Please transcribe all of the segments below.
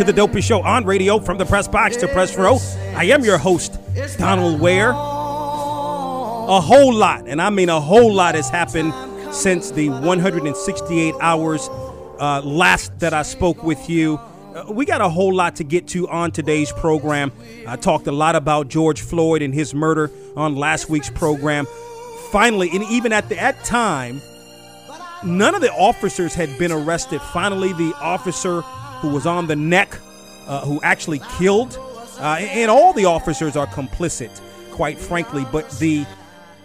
Into the Dopey Show on radio from the press box to press row. I am your host, Donald Ware. A whole lot, and I mean a whole lot, has happened since the 168 hours uh, last that I spoke with you. Uh, we got a whole lot to get to on today's program. I talked a lot about George Floyd and his murder on last week's program. Finally, and even at the at time, none of the officers had been arrested. Finally, the officer who was on the neck, uh, who actually killed, uh, and all the officers are complicit, quite frankly. But the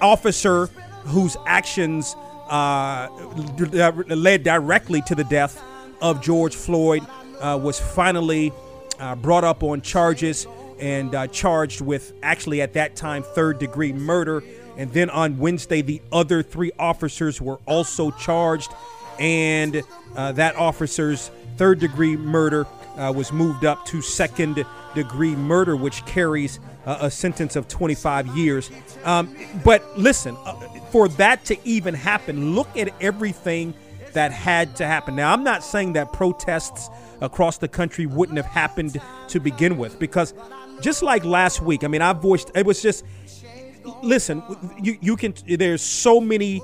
officer whose actions uh, d- led directly to the death of George Floyd uh, was finally uh, brought up on charges and uh, charged with actually at that time third degree murder. And then on Wednesday, the other three officers were also charged, and uh, that officer's third degree murder uh, was moved up to second degree murder, which carries uh, a sentence of 25 years. Um, but listen, uh, for that to even happen, look at everything that had to happen. Now, I'm not saying that protests across the country wouldn't have happened to begin with, because just like last week, I mean, I voiced it was just listen. You you can. There's so many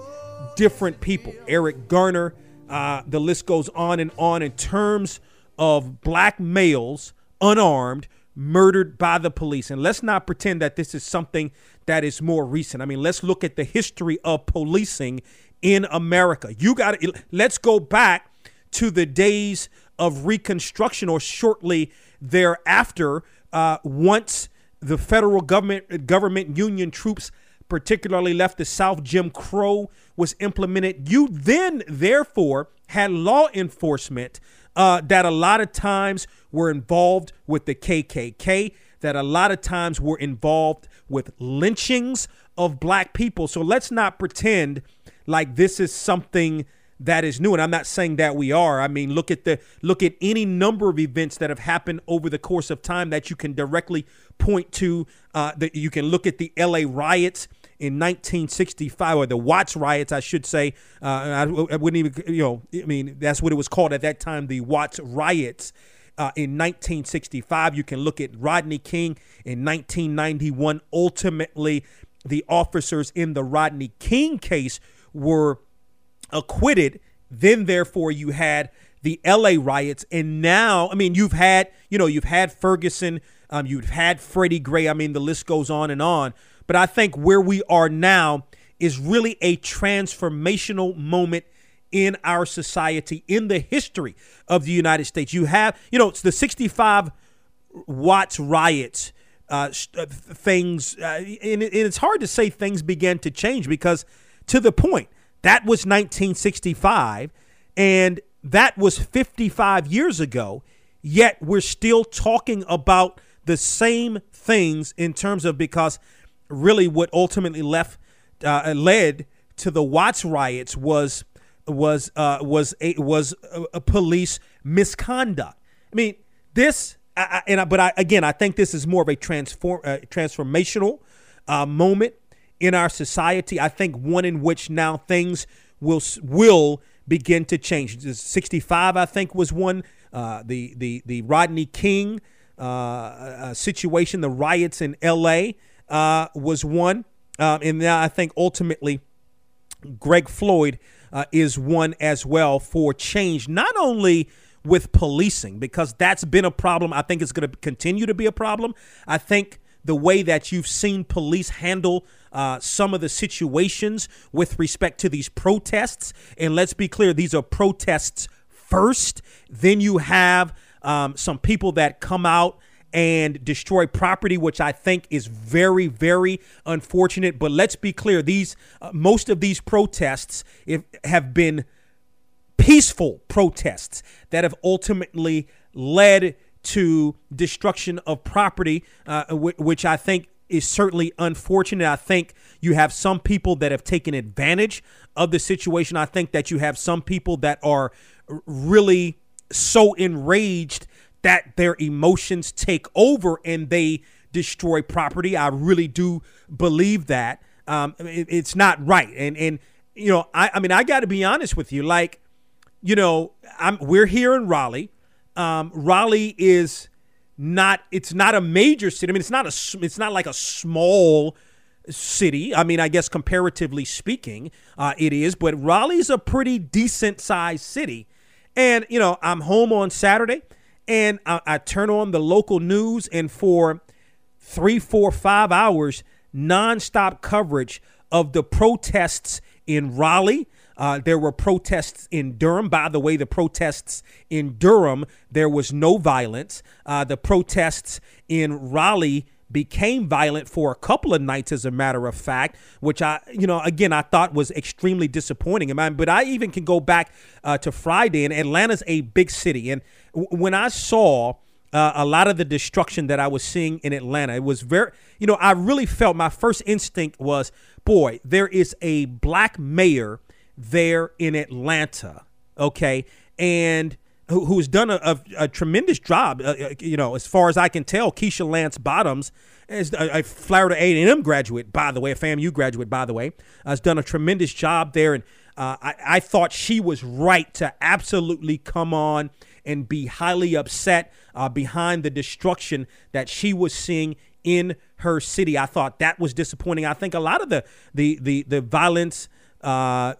different people. Eric Garner. Uh, the list goes on and on in terms of black males unarmed murdered by the police. And let's not pretend that this is something that is more recent. I mean, let's look at the history of policing in America. You got to let's go back to the days of Reconstruction or shortly thereafter. Uh, once the federal government government union troops particularly left the south jim crow was implemented. You then therefore had law enforcement uh, that a lot of times were involved with the kkk that a lot of times were involved with lynchings of black people. So let's not pretend like this is something that is new and i'm not saying that we are. I mean look at the look at any number of events that have happened over the course of time that you can directly point to uh, that you can look at the la riots in 1965 or the watts riots i should say uh, I, I wouldn't even you know i mean that's what it was called at that time the watts riots uh, in 1965 you can look at rodney king in 1991 ultimately the officers in the rodney king case were acquitted. Then, therefore, you had the LA riots. And now, I mean, you've had, you know, you've had Ferguson, um, you've had Freddie Gray. I mean, the list goes on and on. But I think where we are now is really a transformational moment in our society, in the history of the United States. You have, you know, it's the 65 Watts riots. Uh, uh, things, uh, and, and it's hard to say things began to change because, to the point, that was 1965, and that was 55 years ago. Yet we're still talking about the same things in terms of because really what ultimately left uh, led to the Watts riots was was uh, was a was a, a police misconduct. I mean this, I, I- and I, but I, again, I think this is more of a transform uh, transformational uh, moment in our society. I think one in which now things will will begin to change. 65, I think, was one. Uh, the the the Rodney King uh, uh, situation, the riots in L.A. Uh, was one, um, and now I think ultimately Greg Floyd uh, is one as well for change, not only with policing, because that's been a problem. I think it's going to continue to be a problem. I think the way that you've seen police handle uh, some of the situations with respect to these protests, and let's be clear, these are protests first. Then you have um, some people that come out and destroy property, which I think is very, very unfortunate. But let's be clear: these uh, most of these protests if, have been peaceful protests that have ultimately led to destruction of property, uh, w- which I think is certainly unfortunate. I think you have some people that have taken advantage of the situation. I think that you have some people that are really so enraged that their emotions take over and they destroy property. I really do believe that. Um, it, it's not right. And, and, you know, I, I mean, I got to be honest with you. Like, you know, I'm, we're here in Raleigh. Um, Raleigh is not, it's not a major city. I mean, it's not a, it's not like a small city. I mean, I guess comparatively speaking, uh, it is, but Raleigh's a pretty decent sized city. And, you know, I'm home on Saturday and I, I turn on the local news, and for three, four, five hours, nonstop coverage of the protests in Raleigh. Uh, there were protests in Durham. By the way, the protests in Durham, there was no violence. Uh, the protests in Raleigh became violent for a couple of nights, as a matter of fact, which I, you know, again, I thought was extremely disappointing. But I even can go back uh, to Friday, and Atlanta's a big city. And when I saw uh, a lot of the destruction that I was seeing in Atlanta, it was very, you know, I really felt my first instinct was, boy, there is a black mayor there in Atlanta, okay? And who, who's done a, a, a tremendous job. Uh, uh, you know, as far as I can tell, Keisha Lance Bottoms is a, a Florida A&M graduate, by the way, a FAMU graduate, by the way, has done a tremendous job there. And uh, I, I thought she was right to absolutely come on and be highly upset uh, behind the destruction that she was seeing in her city. I thought that was disappointing. I think a lot of the the the the violence uh,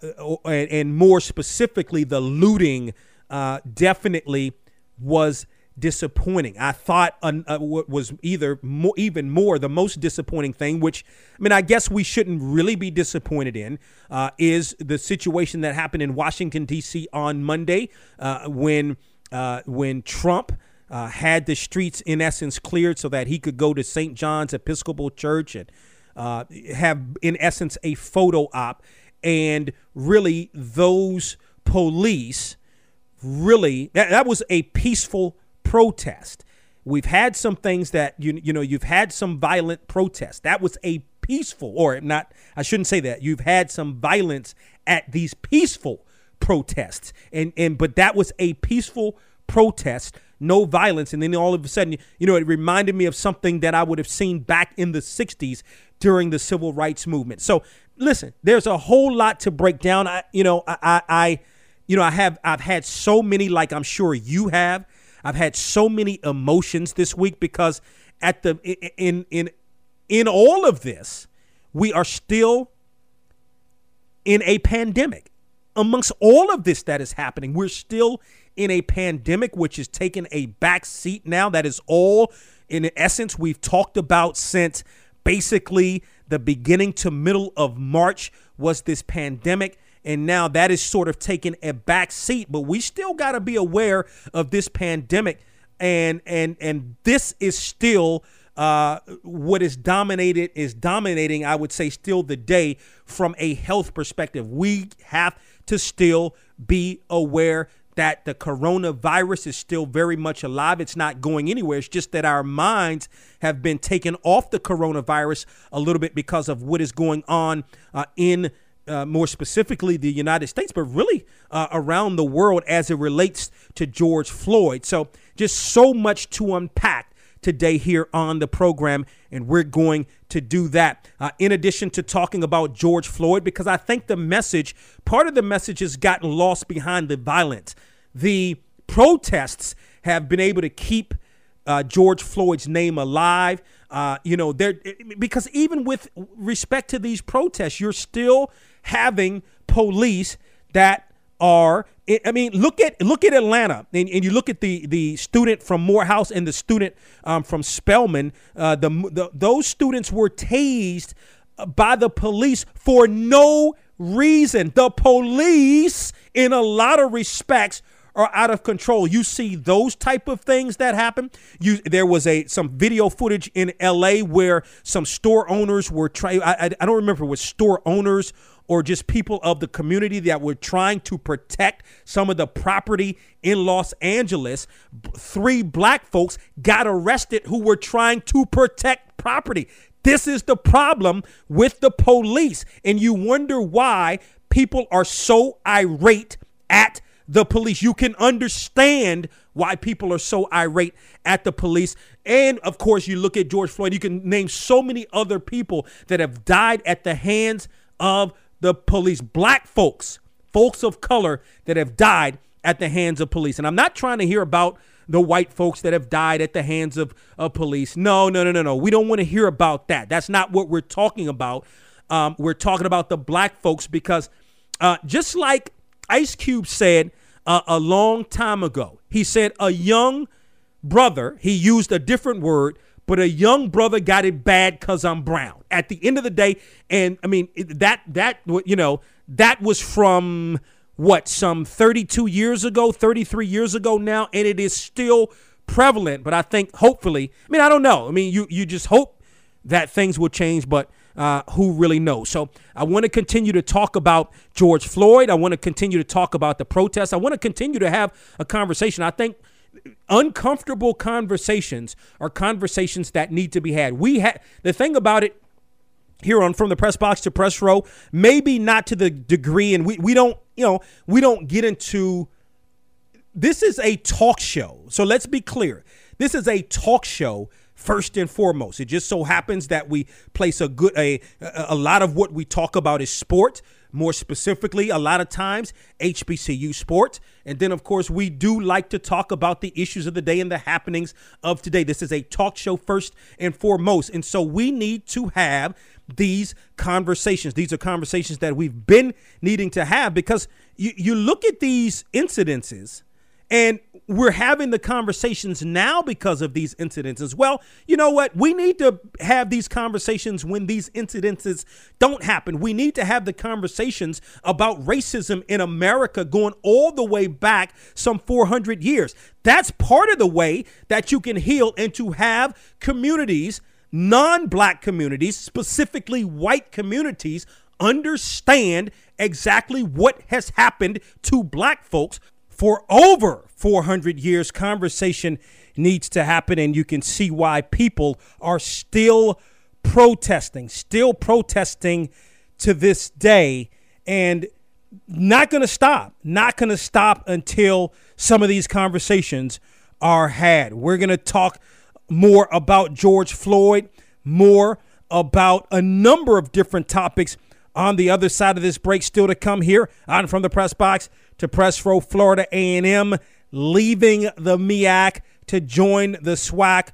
and, and more specifically the looting uh, definitely was disappointing. I thought uh, was either more, even more the most disappointing thing, which I mean, I guess we shouldn't really be disappointed in, uh, is the situation that happened in Washington D.C. on Monday uh, when uh, when Trump. Uh, had the streets in essence cleared so that he could go to St. John's Episcopal Church and have, in essence, a photo op. And really, those police really that, that was a peaceful protest. We've had some things that you you know you've had some violent protests. That was a peaceful or not I shouldn't say that. You've had some violence at these peaceful protests. And and but that was a peaceful protest, no violence and then all of a sudden you know it reminded me of something that I would have seen back in the 60s during the civil rights movement. So listen, there's a whole lot to break down. I you know I I, I you know, I have I've had so many, like I'm sure you have. I've had so many emotions this week because at the in in in all of this, we are still in a pandemic. Amongst all of this that is happening, we're still in a pandemic which is taking a back seat now. That is all in essence we've talked about since basically the beginning to middle of March was this pandemic and now that is sort of taking a back seat but we still got to be aware of this pandemic and and and this is still uh, what is dominated is dominating i would say still the day from a health perspective we have to still be aware that the coronavirus is still very much alive. It's not going anywhere. It's just that our minds have been taken off the coronavirus a little bit because of what is going on uh, in uh, more specifically the United States, but really uh, around the world as it relates to George Floyd. So, just so much to unpack today here on the program, and we're going to do that. Uh, in addition to talking about George Floyd, because I think the message, part of the message has gotten lost behind the violence. The protests have been able to keep uh, George Floyd's name alive. Uh, you know, there because even with respect to these protests, you're still having police that are I mean, look at look at Atlanta, and, and, you look at the the student from Morehouse and the student um, from Spelman. Uh, the, the those students were tased by the police for no reason. The police, in a lot of respects, are out of control. You see those type of things that happen. You there was a some video footage in L.A. where some store owners were trying. I, I don't remember was store owners or just people of the community that were trying to protect some of the property in Los Angeles. Three black folks got arrested who were trying to protect property. This is the problem with the police. And you wonder why people are so irate at the police. You can understand why people are so irate at the police. And of course, you look at George Floyd, you can name so many other people that have died at the hands of the police, black folks, folks of color that have died at the hands of police. And I'm not trying to hear about the white folks that have died at the hands of, of police. No, no, no, no, no. We don't want to hear about that. That's not what we're talking about. Um, we're talking about the black folks because uh, just like Ice Cube said uh, a long time ago, he said a young brother, he used a different word, but a young brother got it bad because I'm brown. At the end of the day, and I mean that that you know that was from what some 32 years ago, 33 years ago now, and it is still prevalent. But I think hopefully, I mean I don't know. I mean you you just hope that things will change, but. Uh, who really knows? So I want to continue to talk about George Floyd. I want to continue to talk about the protests. I want to continue to have a conversation. I think uncomfortable conversations are conversations that need to be had. We had the thing about it here on from the press box to press row, maybe not to the degree, and we, we don't, you know, we don't get into this is a talk show. So let's be clear. This is a talk show first and foremost. It just so happens that we place a good a a lot of what we talk about is sport more specifically, a lot of times, HBCU sports. And then, of course, we do like to talk about the issues of the day and the happenings of today. This is a talk show first and foremost. And so we need to have these conversations. These are conversations that we've been needing to have because you, you look at these incidences and we're having the conversations now because of these incidences. Well, you know what? We need to have these conversations when these incidences don't happen. We need to have the conversations about racism in America going all the way back some 400 years. That's part of the way that you can heal and to have communities, non black communities, specifically white communities, understand exactly what has happened to black folks for over 400 years. Conversation needs to happen, and you can see why people are still protesting, still protesting to this day, and not going to stop, not going to stop until some of these conversations are had. We're going to talk more about George Floyd, more about a number of different topics on the other side of this break still to come here on from the press box to press row Florida A&M, leaving the MEAC to join the SWAC.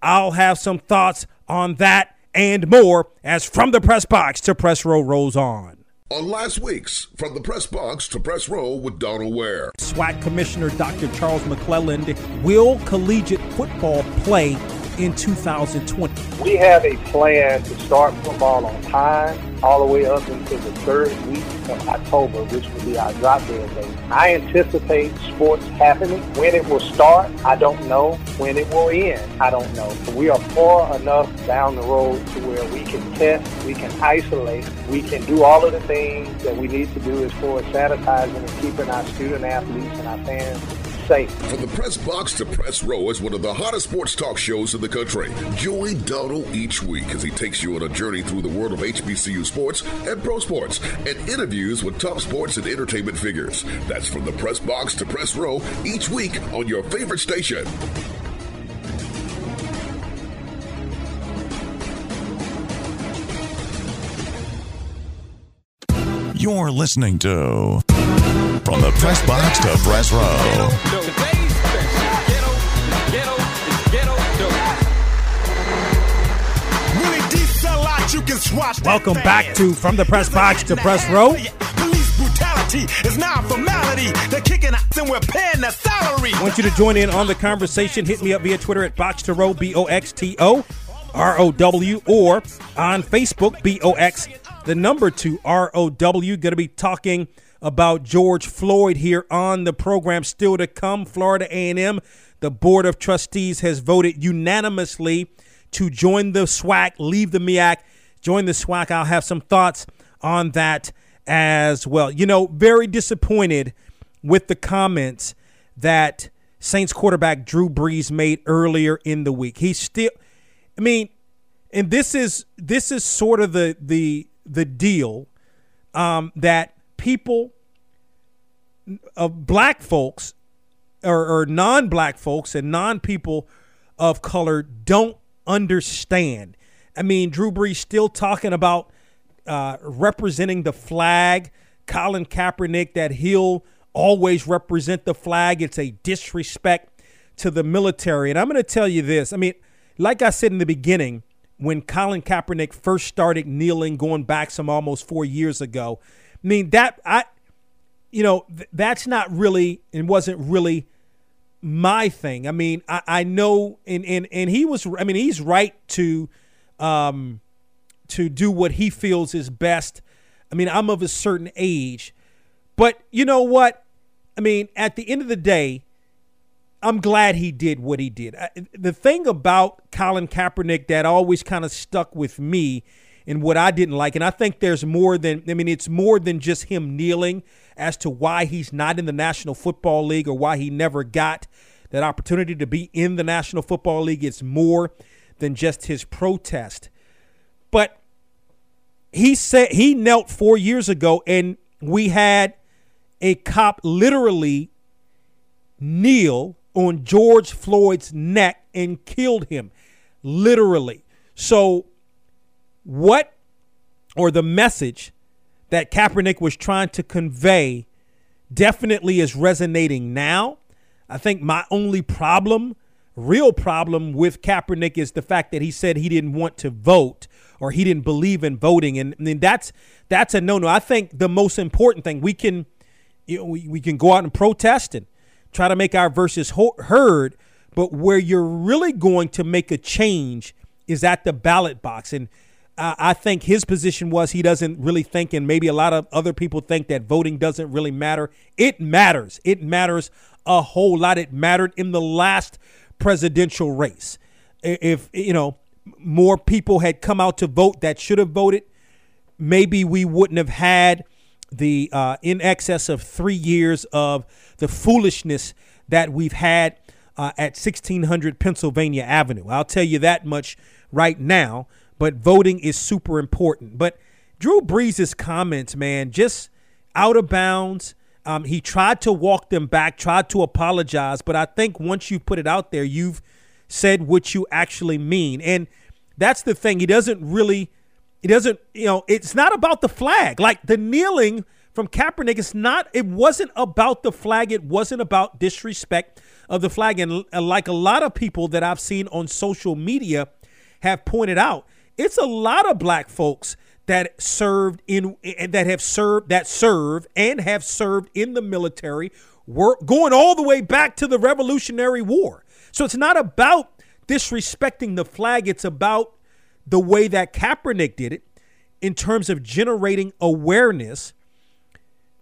I'll have some thoughts on that and more as from the press box to press row rolls on. On last week's From the Press Box to Press Row with Donald Ware. SWAC Commissioner Dr. Charles McClelland will collegiate football play in 2020? We have a plan to start football on time all the way up into the third week of October, which will be our drop dead date. I anticipate sports happening. When it will start, I don't know. When it will end, I don't know. We are far enough down the road to where we can test, we can isolate, we can do all of the things that we need to do as far as sanitizing and keeping our student athletes and our fans safe. From the press box to press row is one of the hottest sports talk shows in the country. Join Donald each week as he takes you on a journey through the world of HBCU sports and pro sports and interviews with top sports and entertainment figures. That's from the press box to press row each week on your favorite station. You're listening to from the Press Box to Press Row. Welcome back to From the Press Box to Press Row. Police brutality is now a formality. They're kicking us and we're paying their salary. I want you to join in on the conversation. Hit me up via Twitter at Box to Row, B O X T O R O W, or on Facebook, B O X, the number two R O W. Going to be talking about George Floyd here on the program. Still to come, Florida A&M. The Board of Trustees has voted unanimously to join the SWAC, leave the MEAC, join the SWAC. I'll have some thoughts on that as well. You know, very disappointed with the comments that Saints quarterback Drew Brees made earlier in the week. He's still I mean, and this is this is sort of the the the deal um, that people of black folks or, or non-black folks and non-people of color don't understand. I mean, Drew Brees still talking about uh, representing the flag. Colin Kaepernick that he'll always represent the flag. It's a disrespect to the military. And I'm going to tell you this. I mean, like I said in the beginning, when Colin Kaepernick first started kneeling, going back some almost four years ago, I mean that I, you know, th- that's not really and wasn't really my thing. I mean, I, I know, and and and he was. I mean, he's right to, um, to do what he feels is best. I mean, I'm of a certain age, but you know what? I mean, at the end of the day, I'm glad he did what he did. The thing about Colin Kaepernick that always kind of stuck with me and what I didn't like, and I think there's more than, I mean, it's more than just him kneeling as to why he's not in the National Football League or why he never got that opportunity to be in the National Football League. It's more than just his protest. But he said he knelt four years ago, and we had a cop literally kneel on George Floyd's neck and killed him, literally. So, what or the message that Kaepernick was trying to convey definitely is resonating now. I think my only problem, real problem with Kaepernick is the fact that he said he didn't want to vote or he didn't believe in voting, and, and that's that's a no no. I think the most important thing we can you know, we, we can go out and protest and try to make our voices ho- heard, but where you're really going to make a change is at the ballot box. And I think his position was he doesn't really think, and maybe a lot of other people think that voting doesn't really matter. It matters. It matters a whole lot. It mattered in the last presidential race. If, you know, more people had come out to vote that should have voted, maybe we wouldn't have had the uh, in excess of three years of the foolishness that we've had uh, at 1600 Pennsylvania Avenue. I'll tell you that much right now. But voting is super important. But Drew Brees' comments, man, just out of bounds. Um, he tried to walk them back, tried to apologize, but I think once you put it out there, you've said what you actually mean. And that's the thing. He doesn't really it doesn't, you know, it's not about the flag. Like the kneeling from Kaepernick, it's not, it wasn't about the flag. It wasn't about disrespect of the flag. And like a lot of people that I've seen on social media have pointed out, it's a lot of black folks that served in eh, that have served that serve and have served in the military work going all the way back to the Revolutionary War. So it's not about disrespecting the flag, it's about the way that Kaepernick did it in terms of generating awareness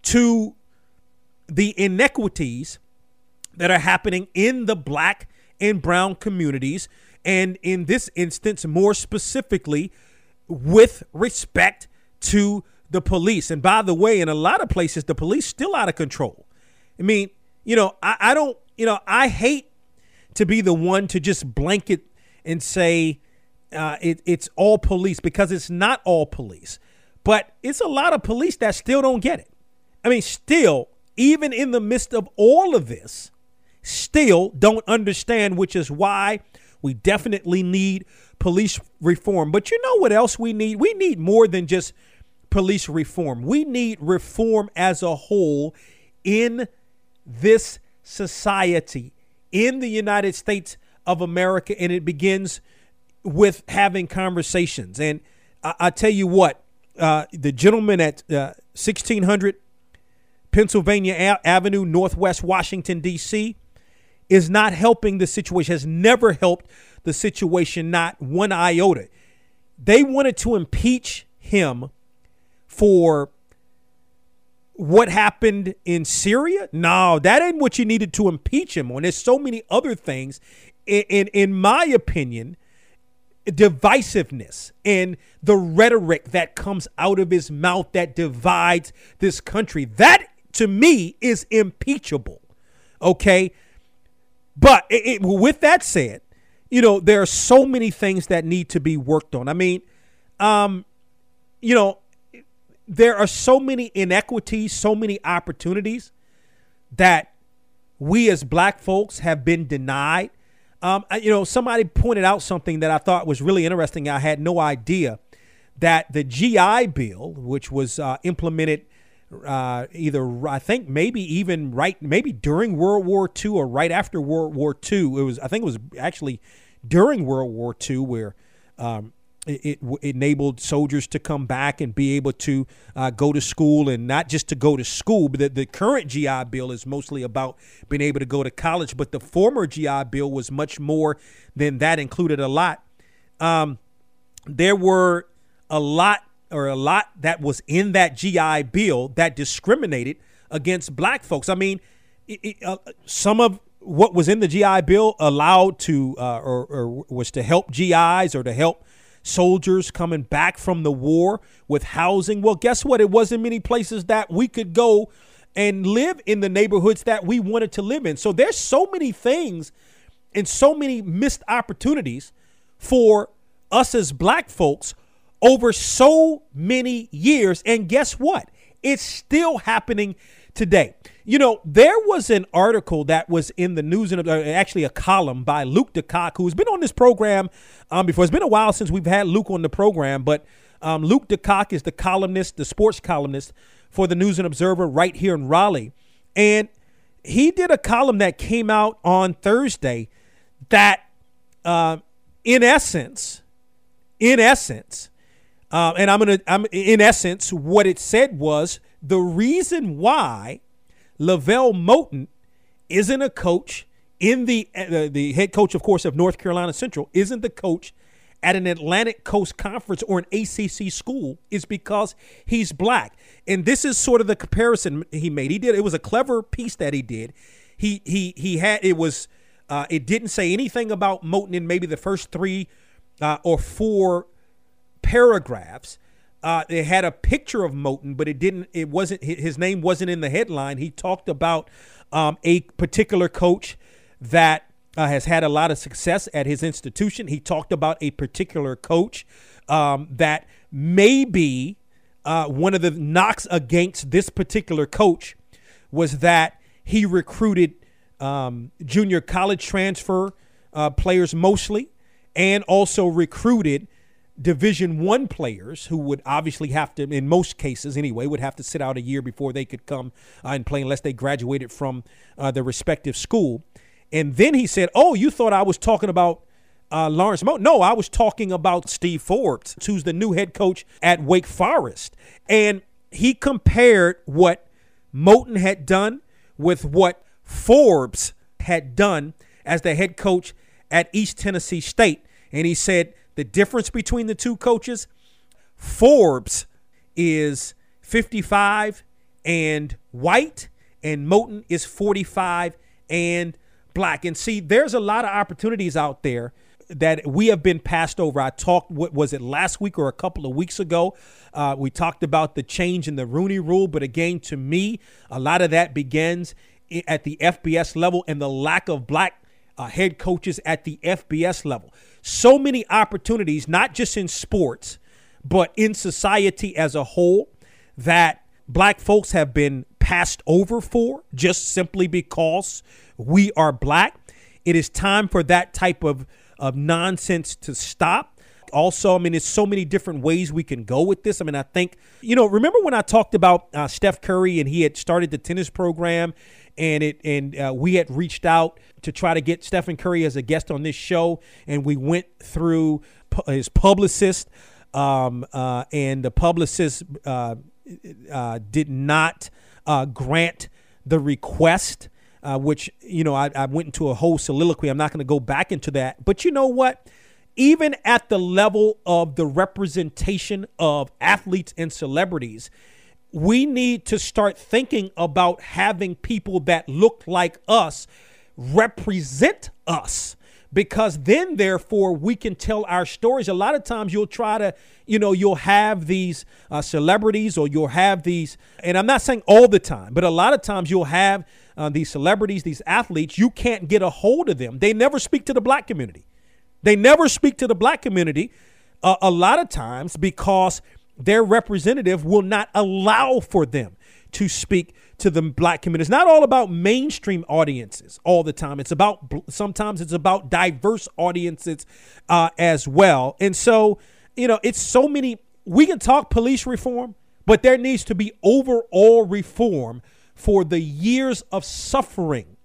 to the inequities that are happening in the black and brown communities. And in this instance, more specifically, with respect to the police. And by the way, in a lot of places, the police still out of control. I mean, you know, I, I don't, you know, I hate to be the one to just blanket and say, uh, it, it's all police because it's not all police, but it's a lot of police that still don't get it. I mean, still, even in the midst of all of this, still don't understand, which is why we definitely need police reform. But you know what else we need? We need more than just police reform. We need reform as a whole in this society, in the United States of America, and it begins with having conversations. And I, I tell you what, uh, the gentleman at uh, 1600 Pennsylvania A- Avenue, Northwest Washington, D.C., is not helping the situation, has never helped the situation, not one iota. They wanted to impeach him for what happened in Syria? No, that ain't what you needed to impeach him on. There's so many other things. In, in, in my opinion, divisiveness and the rhetoric that comes out of his mouth that divides this country. That to me is impeachable. Okay. But it, it, with that said, you know, there are so many things that need to be worked on. I mean, um, you know, there are so many inequities, so many opportunities that we as black folks have been denied. Um, you know, somebody pointed out something that I thought was really interesting. I had no idea that the GI Bill, which was uh, implemented uh, either I think maybe even right maybe during World War II or right after World War II. It was I think it was actually during World War II where um, it, it, enabled soldiers to come back and be able to uh, go to school and not just to go to school but the, the current gi bill is mostly about being able to go to college but the former gi bill was much more than that included a lot um, there were a lot or a lot that was in that gi bill that discriminated against black folks i mean it, uh, some of what was in the gi bill allowed to uh, or, or was to help gis or to help soldiers coming back from the war with housing. Well, guess what? It wasn't many places that we could go and live in the neighborhoods that we wanted to live in. So there's so many things and so many missed opportunities for us as black folks over so many years. And guess what? It's still happening today. You know, there was an article that was in the news, and uh, actually a column by Luke DeCock, who's been on this program um, before. It's been a while since we've had Luke on the program, but um, Luke DeCock is the columnist, the sports columnist for the News and Observer right here in Raleigh. And he did a column that came out on Thursday that, uh, in essence, in essence, uh, and I'm gonna, I'm in essence, what it said was the reason why LeVelle Moton isn't a coach in the uh, the head coach, of course, of North Carolina Central isn't the coach at an Atlantic Coast Conference or an ACC school is because he's black. And this is sort of the comparison he made. He did it was a clever piece that he did. He he he had it was uh, it didn't say anything about Moton in maybe the first three uh, or four paragraphs. Uh, it had a picture of Moton, but it didn't. It wasn't his name wasn't in the headline. He talked about um, a particular coach that uh, has had a lot of success at his institution. He talked about a particular coach um, that maybe uh, one of the knocks against this particular coach was that he recruited um, junior college transfer uh, players mostly, and also recruited division one players who would obviously have to in most cases anyway would have to sit out a year before they could come uh, and play unless they graduated from uh, their respective school and then he said oh you thought i was talking about uh, Lawrence Moton. No, I was talking about Steve Forbes, who's the new head coach at Wake Forest. And he compared what Moton had done with what Forbes had done as the head coach at East Tennessee State. And he said the difference between the two coaches, Forbes is 55 and white, and Moton is 45 and black. And see, there's a lot of opportunities out there that we have been passed over. I talked, what was it, last week or a couple of weeks ago? Uh, we talked about the change in the Rooney rule. But again, to me, a lot of that begins at the FBS level and the lack of black uh, head coaches at the FBS level so many opportunities, not just in sports, but in society as a whole, that black folks have been passed over for just simply because we are black. It is time for that type of, of nonsense to stop. also, I mean, there's so many different ways we can go with this. I mean, I think, you know, remember when I talked about uh, Steph Curry and he had started the tennis program and it and uh, we had reached out to try to get Stephen Curry as a guest on this show, and we went through pu- his publicist, um, uh, and the publicist uh, uh, did not uh, grant the request. Uh, which you know, I, I went into a whole soliloquy. I'm not going to go back into that, but you know what? Even at the level of the representation of athletes and celebrities, we need to start thinking about having people that look like us represent us. Because then therefore we can tell our stories. A lot of times you'll try to you know you'll have these uh, celebrities or you'll have these and i'm not saying all the time but a lot of times you'll have uh, these celebrities these athletes you can't get a hold of them. They never speak to the black community. They never speak to the black community uh, a lot of times because their representative will not allow for them to speak to the black community. It's not all about mainstream audiences all the time. It's about sometimes it's about diverse audiences uh, as well. And so, you know, it's so many. We can talk police reform, but there needs to be overall reform for the years of suffering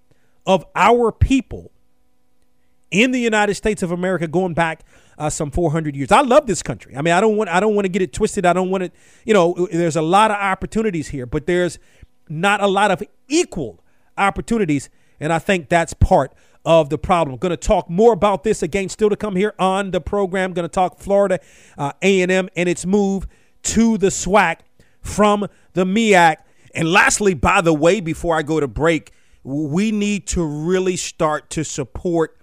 of our people in the United States of America going back uh, some 400 years. I love this country. I mean, I don't want I don't want to get it twisted. I don't want it. You know, there's a lot of opportunities here, but there's not a lot of equal opportunities, and I think that's part of the problem. Going to talk more about this again, still to come here on the program. Going to talk Florida uh, A&M and its move to the SWAC from the MEAC. And lastly, by the way, before I go to break, we need to really start to support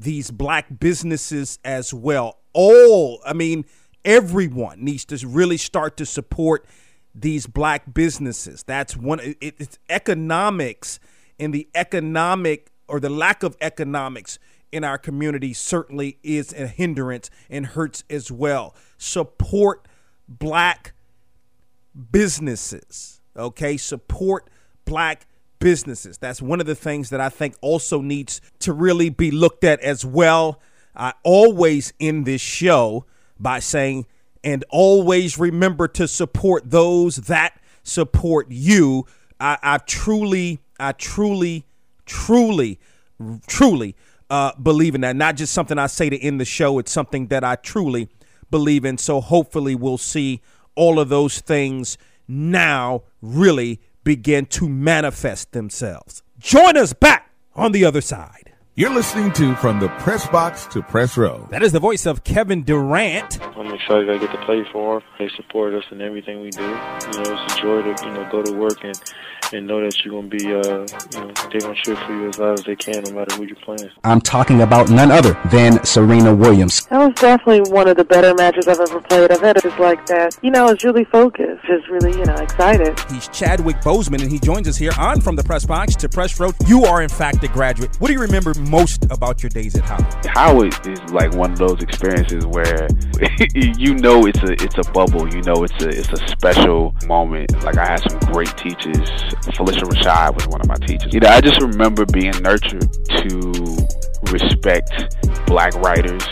these black businesses as well. All, I mean, everyone needs to really start to support these black businesses. That's one. It, it's economics and the economic or the lack of economics in our community certainly is a hindrance and hurts as well. Support black businesses. Okay, support black businesses. That's one of the things that I think also needs to really be looked at as well. I always end this show by saying, and always remember to support those that support you. I, I truly, I truly, truly, truly uh, believe in that. Not just something I say to end the show, it's something that I truly believe in. So hopefully we'll see all of those things now really begin to manifest themselves. Join us back on the other side. You're listening to From the Press Box to Press Row. That is the voice of Kevin Durant. I'm excited I get to play for them. They support us in everything we do. You know, it's a joy to you know go to work and and know that you're gonna be uh you know they're gonna cheer for you as loud as they can no matter who you're playing. I'm talking about none other than Serena Williams. That was definitely one of the better matches I've ever played. I've had it just like that. You know, it's really focused, just really you know excited. He's Chadwick Boseman, and he joins us here on From the Press Box to Press Row. You are in fact a graduate. What do you remember most about your days at Howard? Howard is like one of those experiences where you know it's a it's a bubble. You know it's a it's a special moment. Like I had some great teachers. Phylicia Rashad was one of my teachers. You know, I just remember being nurtured to respect black writers,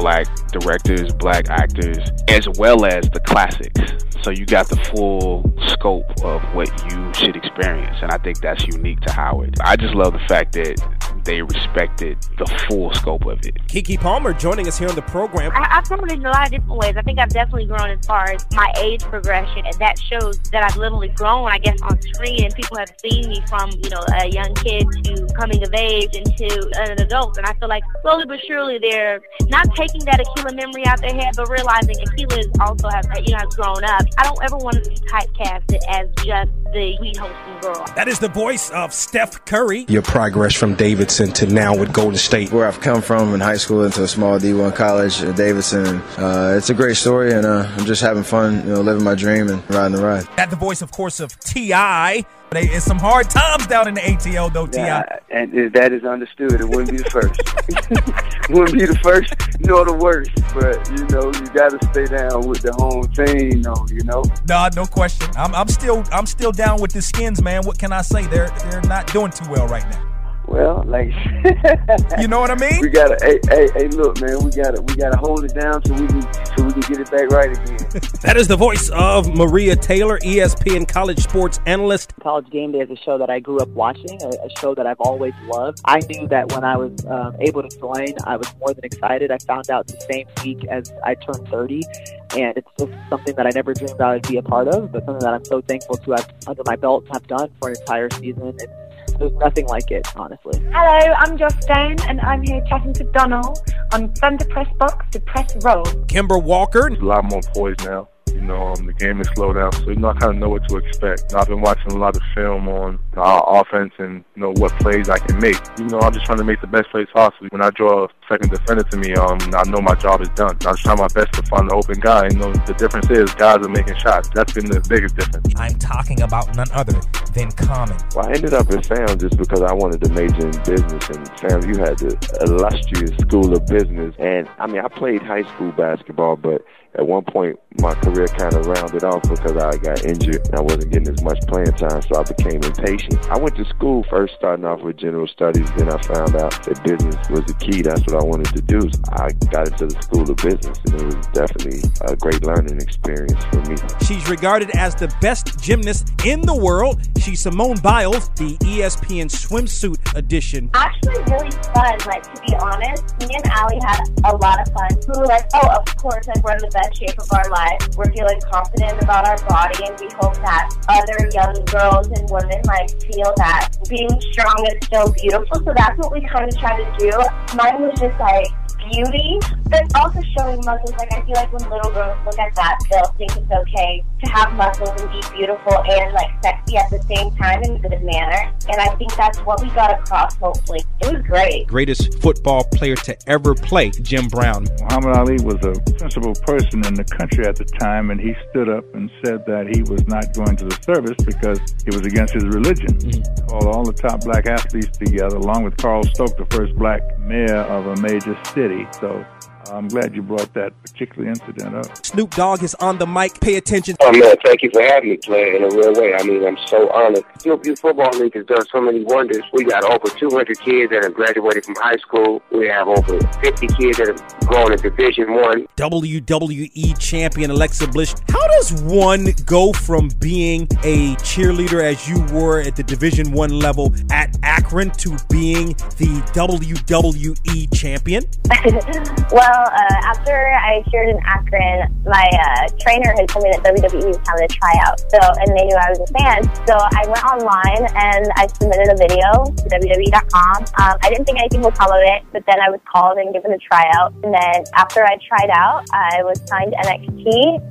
black directors, black actors, as well as the classics. So you got the full scope of what you should experience, and I think that's unique to Howard. I just love the fact that they respected the full scope of it. Keke Palmer joining us here on the program. I, I've grown in a lot of different ways. I think I've definitely grown as far as my age progression, and that shows that I've literally grown, I guess, on screen, and people have seen me from, you know, a young kid to coming of age into an adult. And I feel like slowly but surely they're not taking that Akeelah memory out their head, but realizing Akeelah is also has, you know, has grown up. I don't ever want to be typecasted as just the sweet wholesome girl. That is the voice of Steph Curry. Your progress from Davidson to now with Golden State. Where I've come from in high school into a small D1 college at Davidson. Uh, it's a great story, and uh, I'm just having fun, you know, living my dream and riding the ride. At the voice, of course, of T.I. It's some hard times down in the ATL, though, T.I. Yeah, and that is understood. It wouldn't be the first. wouldn't be the first nor the worst. But, you know, you got to stay down with the home team, though, you know? Nah, no question. I'm, I'm still I'm still down with the skins, man. What can I say? They're they're not doing too well right now. Well, like you know what I mean. We gotta, hey, hey, hey, look, man, we gotta, we gotta hold it down so we can, so we can get it back right again. that is the voice of Maria Taylor, ESPN college sports analyst. College Game Day is a show that I grew up watching, a, a show that I've always loved. I knew that when I was um, able to join, I was more than excited. I found out the same week as I turned 30, and it's just something that I never dreamed I would be a part of, but something that I'm so thankful to have under my belt have done for an entire season. And there's nothing like it, honestly. Hello, I'm Joss Stone, and I'm here chatting to Donald on Thunder Press Box to Press Row. Kemba Walker. There's a lot more poise now. You know, um, the game is slowed down, so you know I kind of know what to expect. I've been watching a lot of film on our offense and you know what plays I can make. You know, I'm just trying to make the best plays possible. When I draw a second defender to me, um, I know my job is done. I'm just trying my best to find the open guy. You know, the difference is guys are making shots. That's been the biggest difference. I'm talking about none other than Common. Well, I ended up at Sam just because I wanted to major in business, and Sam, you had the illustrious School of Business. And I mean, I played high school basketball, but at one point my career kind of rounded off because I got injured and I wasn't getting as much playing time, so I became impatient. I went to school first starting off with general studies, then I found out that business was the key. That's what I wanted to do. So I got into the School of Business, and it was definitely a great learning experience for me. She's regarded as the best gymnast in the world. She's Simone Biles, the ESPN swimsuit edition. Actually, really fun. Like to be honest, me and Allie had a lot of fun. We were like, oh, of course, like we're in the best shape of our life. We're feeling confident about our body, and we hope that other young girls and women like feel that being strong is still beautiful. So that's what we kind of try to do. Mine was just like beauty, but also showing muscles. Like I feel like when little girls look at that, they'll think it's okay to have muscles and be beautiful and like sexy at the same time in a good manner. And I think that's what we got across. Hopefully, it was great. Greatest football player to ever play, Jim Brown. Muhammad Ali was a principal person in the country at the time, and he stood up and said that he was not going to the service because it was against his religion. Mm-hmm. Called all the top black athletes together, along with Carl Stokes, the first black mayor of a major city. So I'm glad you brought that particular incident up. Snoop Dogg is on the mic. Pay attention. Oh man, thank you for having me play in a real way. I mean, I'm so honored. Hillview Football League has done so many wonders. We got over 200 kids that have graduated from high school. We have over 50 kids that have gone to Division One. WWE champion Alexa Bliss. How does one go from being a cheerleader as you were at the Division One level at Akron to being the WWE champion? well, uh, after I cheered in Akron, my uh, trainer had told me that WWE was having a tryout. So, and they knew I was a fan. So I went online and I submitted a video to WWE.com. Um, I didn't think anything would come of it, but then I was called and given a tryout. And then after I tried out, I was signed to NXT,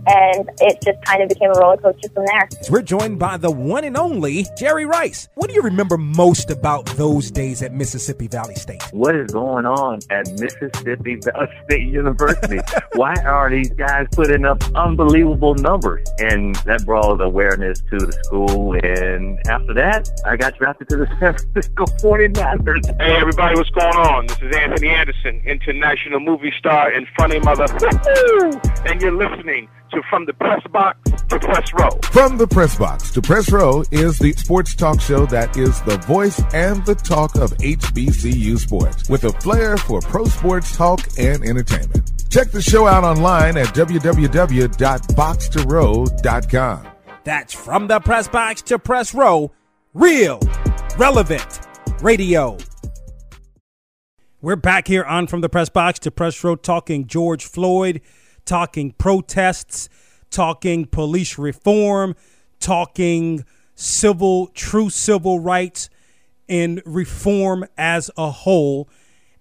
and it just kind of became a roller coaster from there. We're joined by the one and only Jerry Rice. What do you remember most about those days at Mississippi Valley State? What is going on at Mississippi Valley State University? Why are these guys putting up unbelievable numbers? And that brought awareness to the school. And after that, I got drafted to the San Francisco 49ers. Hey, everybody, what's going on? This is Anthony Anderson, international movie star and funny mother. and you're listening to From the Press Box to Press Row. From the Press Box to Press Row is the sports talk show that is the voice and the talk of HBCU sports with a flair for pro sports talk and entertainment. Check the show out online at www.boxtorow.com. That's From the Press Box to Press Row, real, relevant radio. We're back here on From the Press Box to Press Row talking George Floyd, talking protests, talking police reform, talking civil, true civil rights and reform as a whole.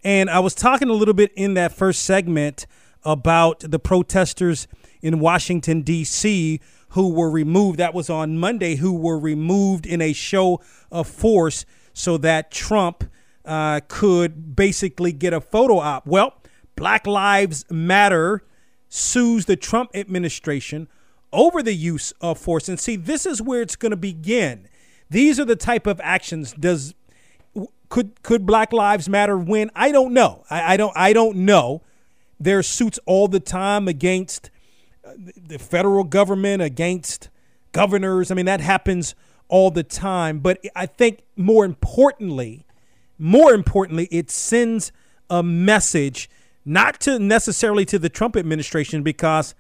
And I was talking a little bit in that first segment about the protesters in Washington, D.C., who were removed. That was on Monday, who were removed in a show of force so that Trump uh, could basically get a photo op. Well, Black Lives Matter sues the Trump administration over the use of force. And see, this is where it's going to begin. These are the type of actions. Does could could Black Lives Matter win? I don't know. I, I don't. I don't know. There are suits all the time against uh, the federal government, against governors. I mean, that happens all the time. But I think more importantly, more importantly, it sends a message not to necessarily to the Trump administration because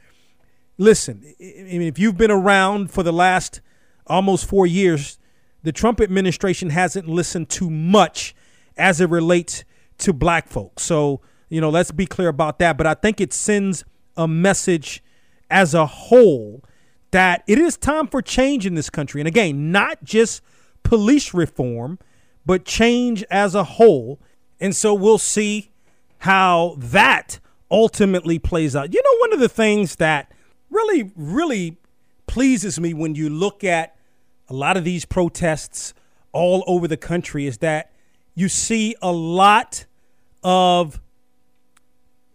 listen, if you've been around for the last almost 4 years, the Trump administration hasn't listened to much as it relates to black folks. So, you know, let's be clear about that, but I think it sends a message as a whole that it is time for change in this country. And again, not just police reform, but change as a whole. And so we'll see how that ultimately plays out. You know, one of the things that really, really pleases me when you look at a lot of these protests all over the country is that you see a lot of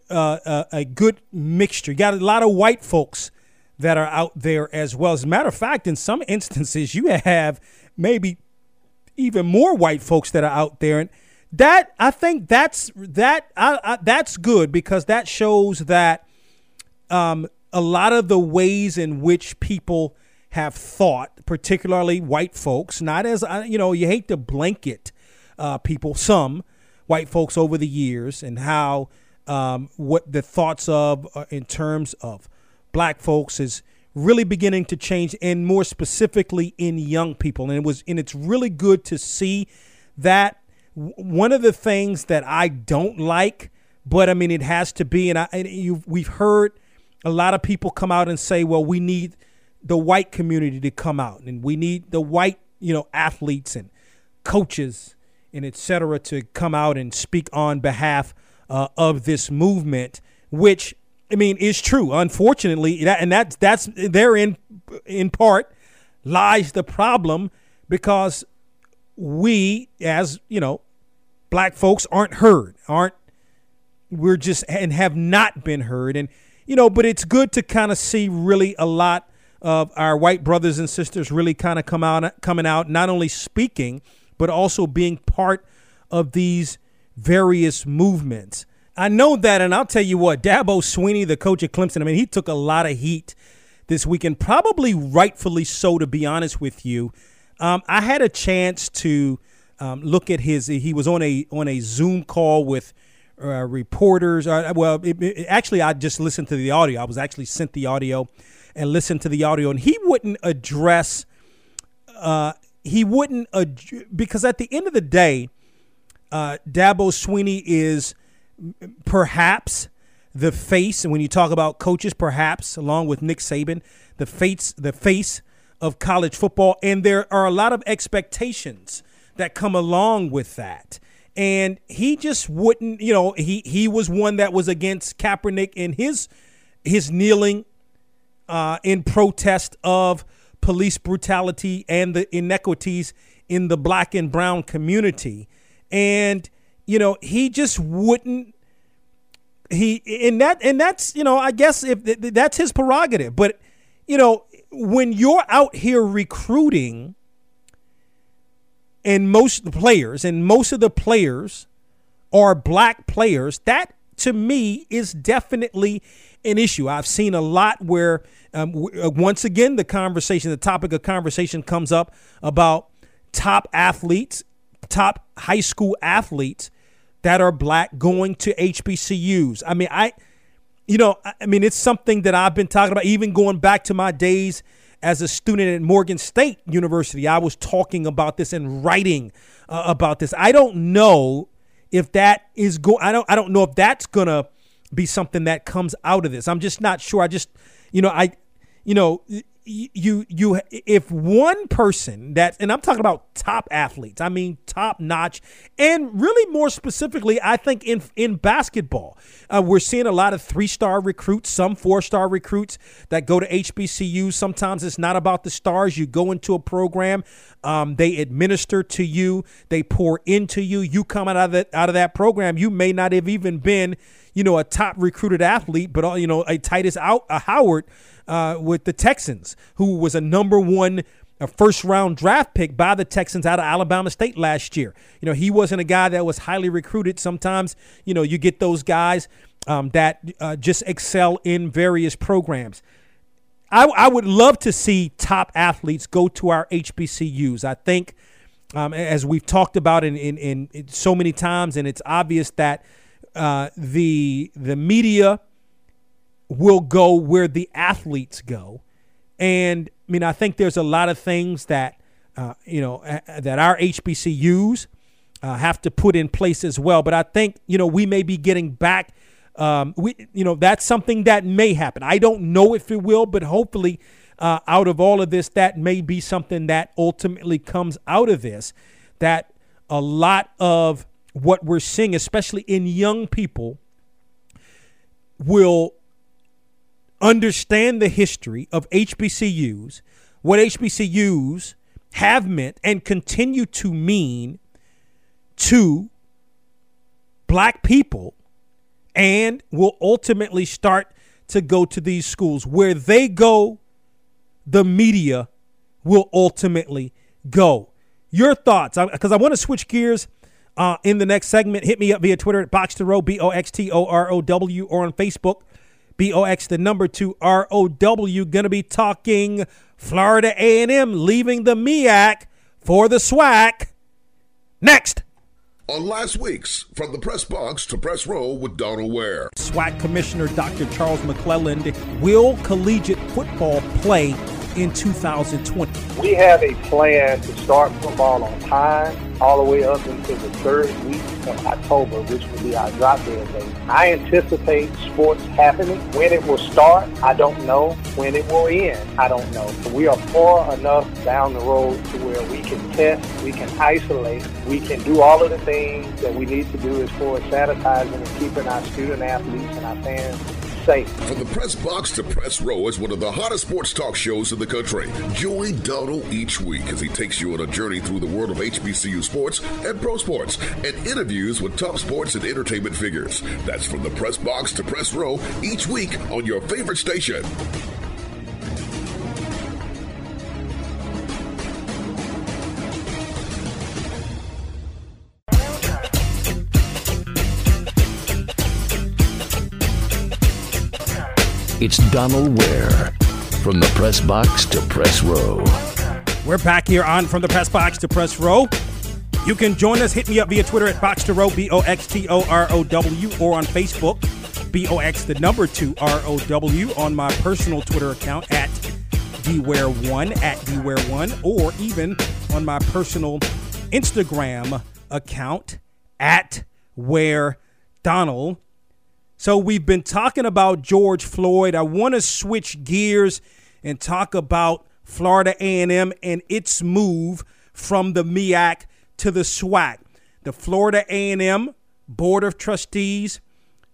uh, a, uh, a good mixture. You got a lot of white folks that are out there as well. As a matter of fact, in some instances, you have maybe even more white folks that are out there, and that I think that's that I, I, that's good because that shows that um, a lot of the ways in which people have thought, particularly white folks, not as you know, you hate to blanket uh, people, some white folks over the years, and how um, what the thoughts of uh, in terms of black folks is really beginning to change, and more specifically in young people. And it was, and it's really good to see that. One of the things that I don't like, but I mean, it has to be, and I, and you, we've heard a lot of people come out and say, well, we need the white community to come out, and we need the white, you know, athletes and coaches and et cetera to come out and speak on behalf uh, of this movement, which I mean, is true. Unfortunately, that, and that's that's therein in part lies the problem because we, as you know, black folks aren't heard, aren't we're just and have not been heard, and you know, but it's good to kind of see really a lot of our white brothers and sisters really kind of come out coming out, not only speaking but also being part of these various movements. I know that, and I'll tell you what, Dabo Swinney the coach of Clemson, I mean, he took a lot of heat this weekend, probably rightfully so, to be honest with you. Um, I had a chance to um, look at his. He was on a on a Zoom call with uh, reporters. Uh, well, it, it, actually, I just listened to the audio. I was actually sent the audio and listened to the audio, and he wouldn't address. Uh, he wouldn't ad- because at the end of the day, uh, Dabo Swinney is perhaps the face, and when you talk about coaches, perhaps along with Nick Saban, the face, the face of college football, and there are a lot of expectations that come along with that. And he just wouldn't, you know, he he was one that was against Kaepernick in his his kneeling uh, in protest of police brutality and the inequities in the black and brown community. And you know, he just wouldn't he and that and that's you know I guess if that's his prerogative, but you know when you're out here recruiting and most of the players and most of the players are black players, that to me is definitely an issue. I've seen a lot where um, uh, once again the conversation, the topic of conversation comes up about top athletes, top high school athletes that are black going to HBCUs. I mean, I, you know, I mean, it's something that I've been talking about, even going back to my days as a student at Morgan State University. I was talking about this and writing uh, about this. I don't know if that is go. I don't. I don't know if that's gonna be something that comes out of this. I'm just not sure. I just, you know, I, you know, you you if one person that and I'm talking about top athletes, I mean top notch, and really more specifically, I think in in basketball, uh, we're seeing a lot of three star recruits, some four star recruits that go to HBCU. Sometimes it's not about the stars. You go into a program, um, they administer to you, they pour into you. You come out of that out of that program, you may not have even been, you know, a top recruited athlete, but uh, you know, a Tytus out a Howard uh, with the Texans, who was a number one a first round draft pick by the Texans out of Alabama State last year. You know, he wasn't a guy that was highly recruited. Sometimes, you know, you get those guys um, that uh, just excel in various programs. I, I, would love to see top athletes go to our HBCUs. I think um, as we've talked about in, in, in, in so many times, and it's obvious that uh, the the media will go where the athletes go, and I mean I think there's a lot of things that uh, you know that our HBCUs uh, have to put in place as well. But I think you know we may be getting back. Um, we you know that's something that may happen. I don't know if it will, but hopefully uh, out of all of this, that may be something that ultimately comes out of this. That a lot of what we're seeing, especially in young people, will understand the history of HBCUs, what HBCUs have meant and continue to mean to black people, and will ultimately start to go to these schools. Where they go, the media will ultimately go. Your thoughts, because I, I want to switch gears uh, in the next segment. Hit me up via Twitter at Box to Row, B O X T O R O W, or on Facebook, B O X the number two R O W. Going to be talking Florida A&M leaving the MEAC for the SWAC. Next. On last week's From the Press Box to Press Row with Donald Ware. SWAC Commissioner Dr. Charles McClelland will collegiate football play in 2020? We have a plan to start football on time all the way up into the third week of October, which will be our drop dead date. I anticipate sports happening. When it will start, I don't know. When it will end, I don't know. We are far enough down the road to where we can test, we can isolate, we can do all of the things that we need to do as far as sanitizing and keeping our student athletes and our fans safe. From the press box to press row is one of the hottest sports talk shows in the country. Join Donald each week as he takes you on a journey through the world of HBCU sports and pro sports and interviews with top sports and entertainment figures. That's from the press box to press row each week on your favorite station. Donald Ware from the press box to press row. We're back here on From the Press Box to Press Row. You can join us. Hit me up via Twitter at Box to Row, B O X T O R O W, or on Facebook, B O X the number two R O W, on my personal Twitter account at Dware1 at Dware1, or even on my personal Instagram account at Where Donald. So we've been talking about George Floyd. I want to switch gears and talk about Florida A&M and its move from the MEAC to the SWAC. The Florida A&M Board of Trustees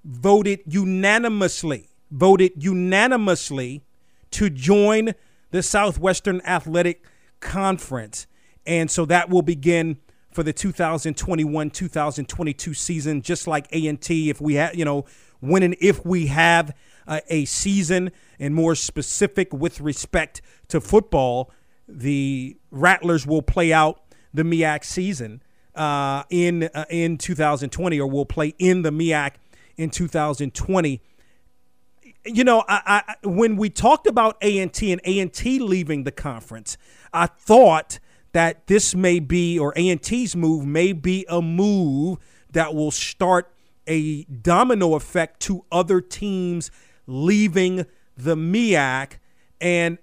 voted unanimously, voted unanimously to join the Southwestern Athletic Conference. And so that will begin for the 2021-2022 season just like A&T if we had, you know, when and if we have uh, a season and more specific with respect to football, the Rattlers will play out the MEAC season uh, in uh, in 2020, or will play in the MEAC in 2020. You know, I, I, when we talked about A and T and A and T leaving the conference, I thought that this may be, or A and T's move may be a move that will start a domino effect to other teams leaving the MEAC. And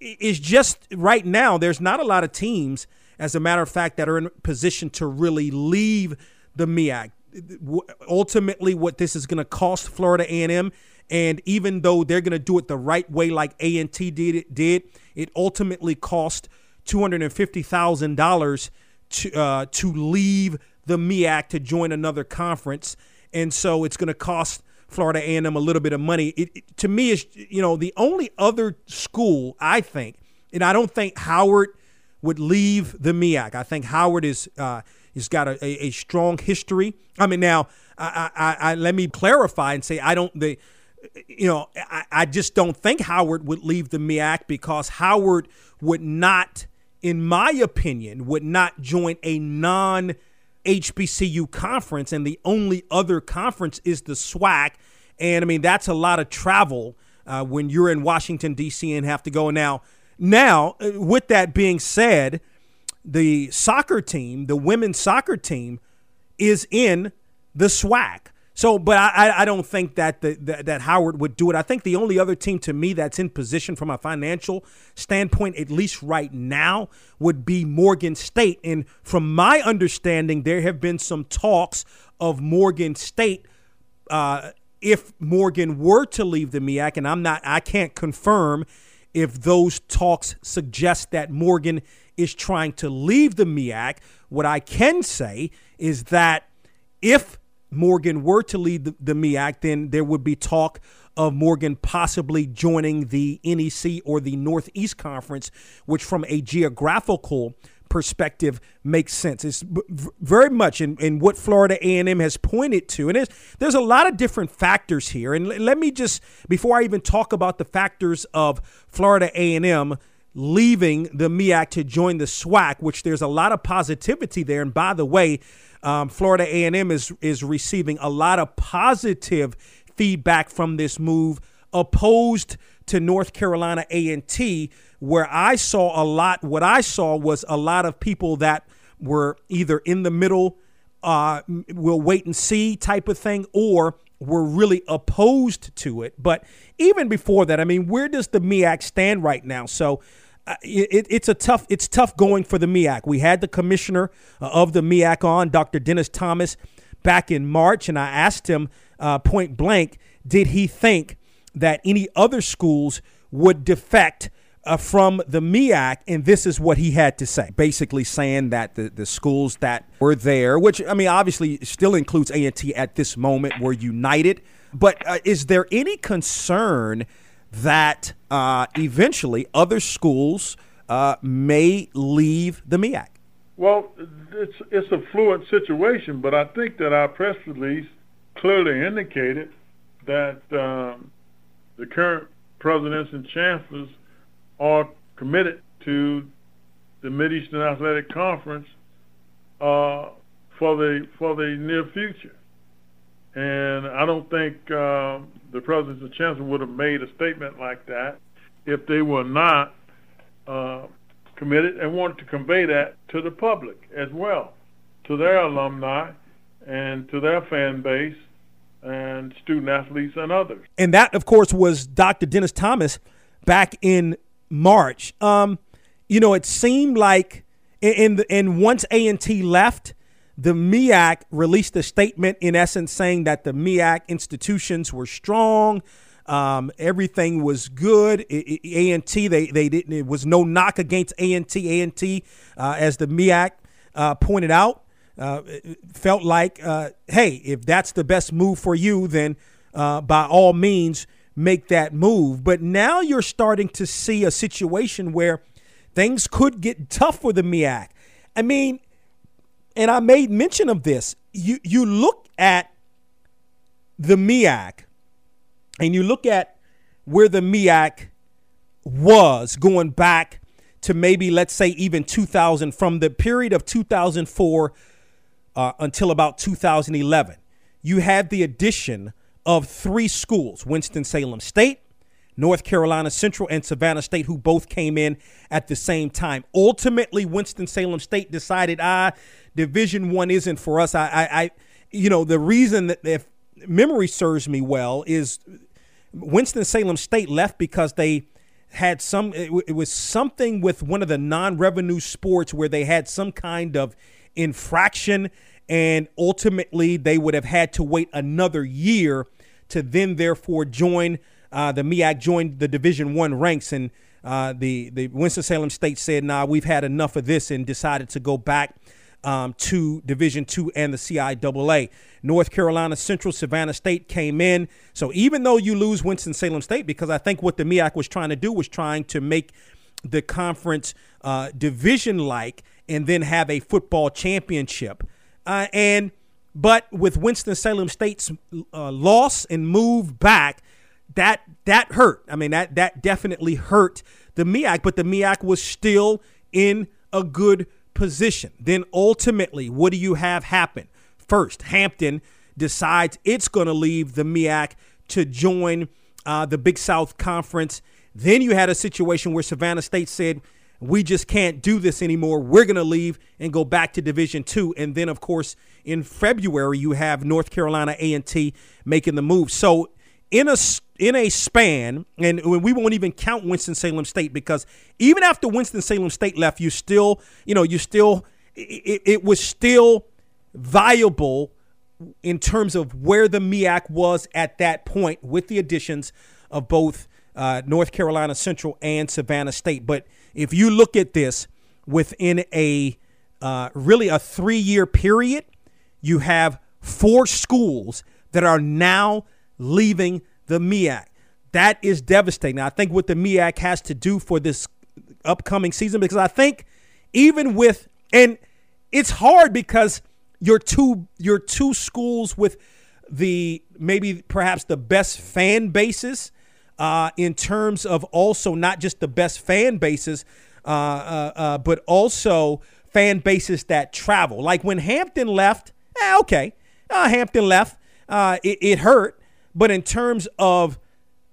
it's just right now, there's not a lot of teams, as a matter of fact, that are in position to really leave the MEAC. Ultimately, what this is going to cost Florida A&M, and even though they're going to do it the right way, like A&T did, it did it ultimately cost two hundred and fifty thousand dollars to uh, to leave the MEAC to join another conference and so it's going to cost Florida A&M a little bit of money. It, it, to me, is you know the only other school I think, and I don't think Howard would leave the MEAC. I think Howard is uh, has got a, a, a, strong history. I mean, now I, I, I, let me clarify and say I don't the you know I, I just don't think Howard would leave the MEAC because Howard would not, in my opinion, would not join a non HBCU conference, and the only other conference is the SWAC. And I mean, that's a lot of travel uh, when you're in Washington, D.C., and have to go. Now, now, uh, with that being said, the soccer team, the women's soccer team, is in the SWAC. So, but I, I don't think that the, that, Howard would do it. I think the only other team to me that's in position from a financial standpoint, at least right now, would be Morgan State. And from my understanding, there have been some talks of Morgan State. Uh, if Morgan were to leave the MEAC, and I'm not, I can't confirm if those talks suggest that Morgan is trying to leave the MEAC. What I can say is that if Morgan were to lead the, the MEAC, then there would be talk of Morgan possibly joining the NEC or the Northeast Conference, which from a geographical perspective makes sense. It's very much in, in what Florida A&M has pointed to. And there's a lot of different factors here. And let me just, before I even talk about the factors of Florida A&M leaving the MEAC to join the SWAC, which there's a lot of positivity there. And by the way, um, Florida A&M is is receiving a lot of positive feedback from this move, opposed to North Carolina A&T, where I saw a lot. What I saw was a lot of people that were either in the middle, uh, will wait and see type of thing, or were really opposed to it. But even before that, I mean, where does the MEAC stand right now? So it, it's a tough it's tough going for the MEAC. We had the commissioner uh, of the MEAC on, Dr. Dennis Thomas, back in March, and I asked him uh, point blank, did he think that any other schools would defect uh, from the MEAC? And this is what he had to say, basically saying that the, the schools that were there, which I mean obviously still includes A&T at this moment, were united. But uh, is there any concern? That uh, eventually other schools uh, may leave the MEAC? Well, it's it's a fluid situation, but I think that our press release clearly indicated that um, the current presidents and chancellors are committed to the Mid-Eastern Athletic Conference uh, for the for the near future. And I don't think uh, the president and chancellor would have made a statement like that if they were not uh, committed and wanted to convey that to the public as well, to their alumni and to their fan base and student athletes and others. And that, of course, was Dr. Dennis Thomas back in March. Um, you know, it seemed like, and and once A and T left, the MEAC released a statement in essence saying that the MEAC institutions were strong. Um, everything was good. A and T, they they didn't. It was no knock against A and T. A and T, uh, as the MEAC uh, pointed out, uh, felt like, uh, hey, if that's the best move for you, then uh, by all means make that move. But now you're starting to see a situation where things could get tough for the MEAC. I mean, and I made mention of this. You you look at the MEAC and you look at where the MEAC was going back to maybe let's say even 2000 from the period of 2004 uh, until about 2011 you had the addition of three schools winston-salem state north carolina central and savannah state who both came in at the same time ultimately winston-salem state decided ah Division One isn't for us. I, I, I, you know, the reason that if memory serves me well is Winston Salem State left because they had some. It, was something with one of the non-revenue sports where they had some kind of infraction, and ultimately they would have had to wait another year to then therefore join uh, the MEAC joined the Division One ranks and. Uh, the the Winston Salem State said, "Nah, we've had enough of this," and decided to go back um, to Division two and the CIAA. North Carolina Central, Savannah State came in. So even though you lose Winston Salem State, because I think what the MEAC was trying to do was trying to make the conference uh, division like and then have a football championship. Uh, and but with Winston Salem State's uh, loss and move back, that that hurt. I mean that that definitely hurt the MEAC, but the MEAC was still in a good position. Then ultimately, what do you have happen? First, Hampton decides it's going to leave the MEAC to join uh, the Big South Conference. Then you had a situation where Savannah State said, we just can't do this anymore. We're going to leave and go back to Division Two. And then, of course, in February, you have North Carolina A&T making the move. So in a in a span, and we won't even count Winston Salem State because even after Winston Salem State left, you still, you know, you still, it, it was still viable in terms of where the MEAC was at that point with the additions of both uh, North Carolina Central and Savannah State. But if you look at this within a uh, really a three year period, you have four schools that are now leaving the MEAC. That is devastating. I think what the MEAC has to do for this upcoming season, because I think even with and it's hard because your two your two schools with the maybe perhaps the best fan bases uh, in terms of also not just the best fan bases, uh, uh, uh but also fan bases that travel. Like when Hampton left, eh, okay, uh, Hampton left, uh, it, it hurt, but in terms of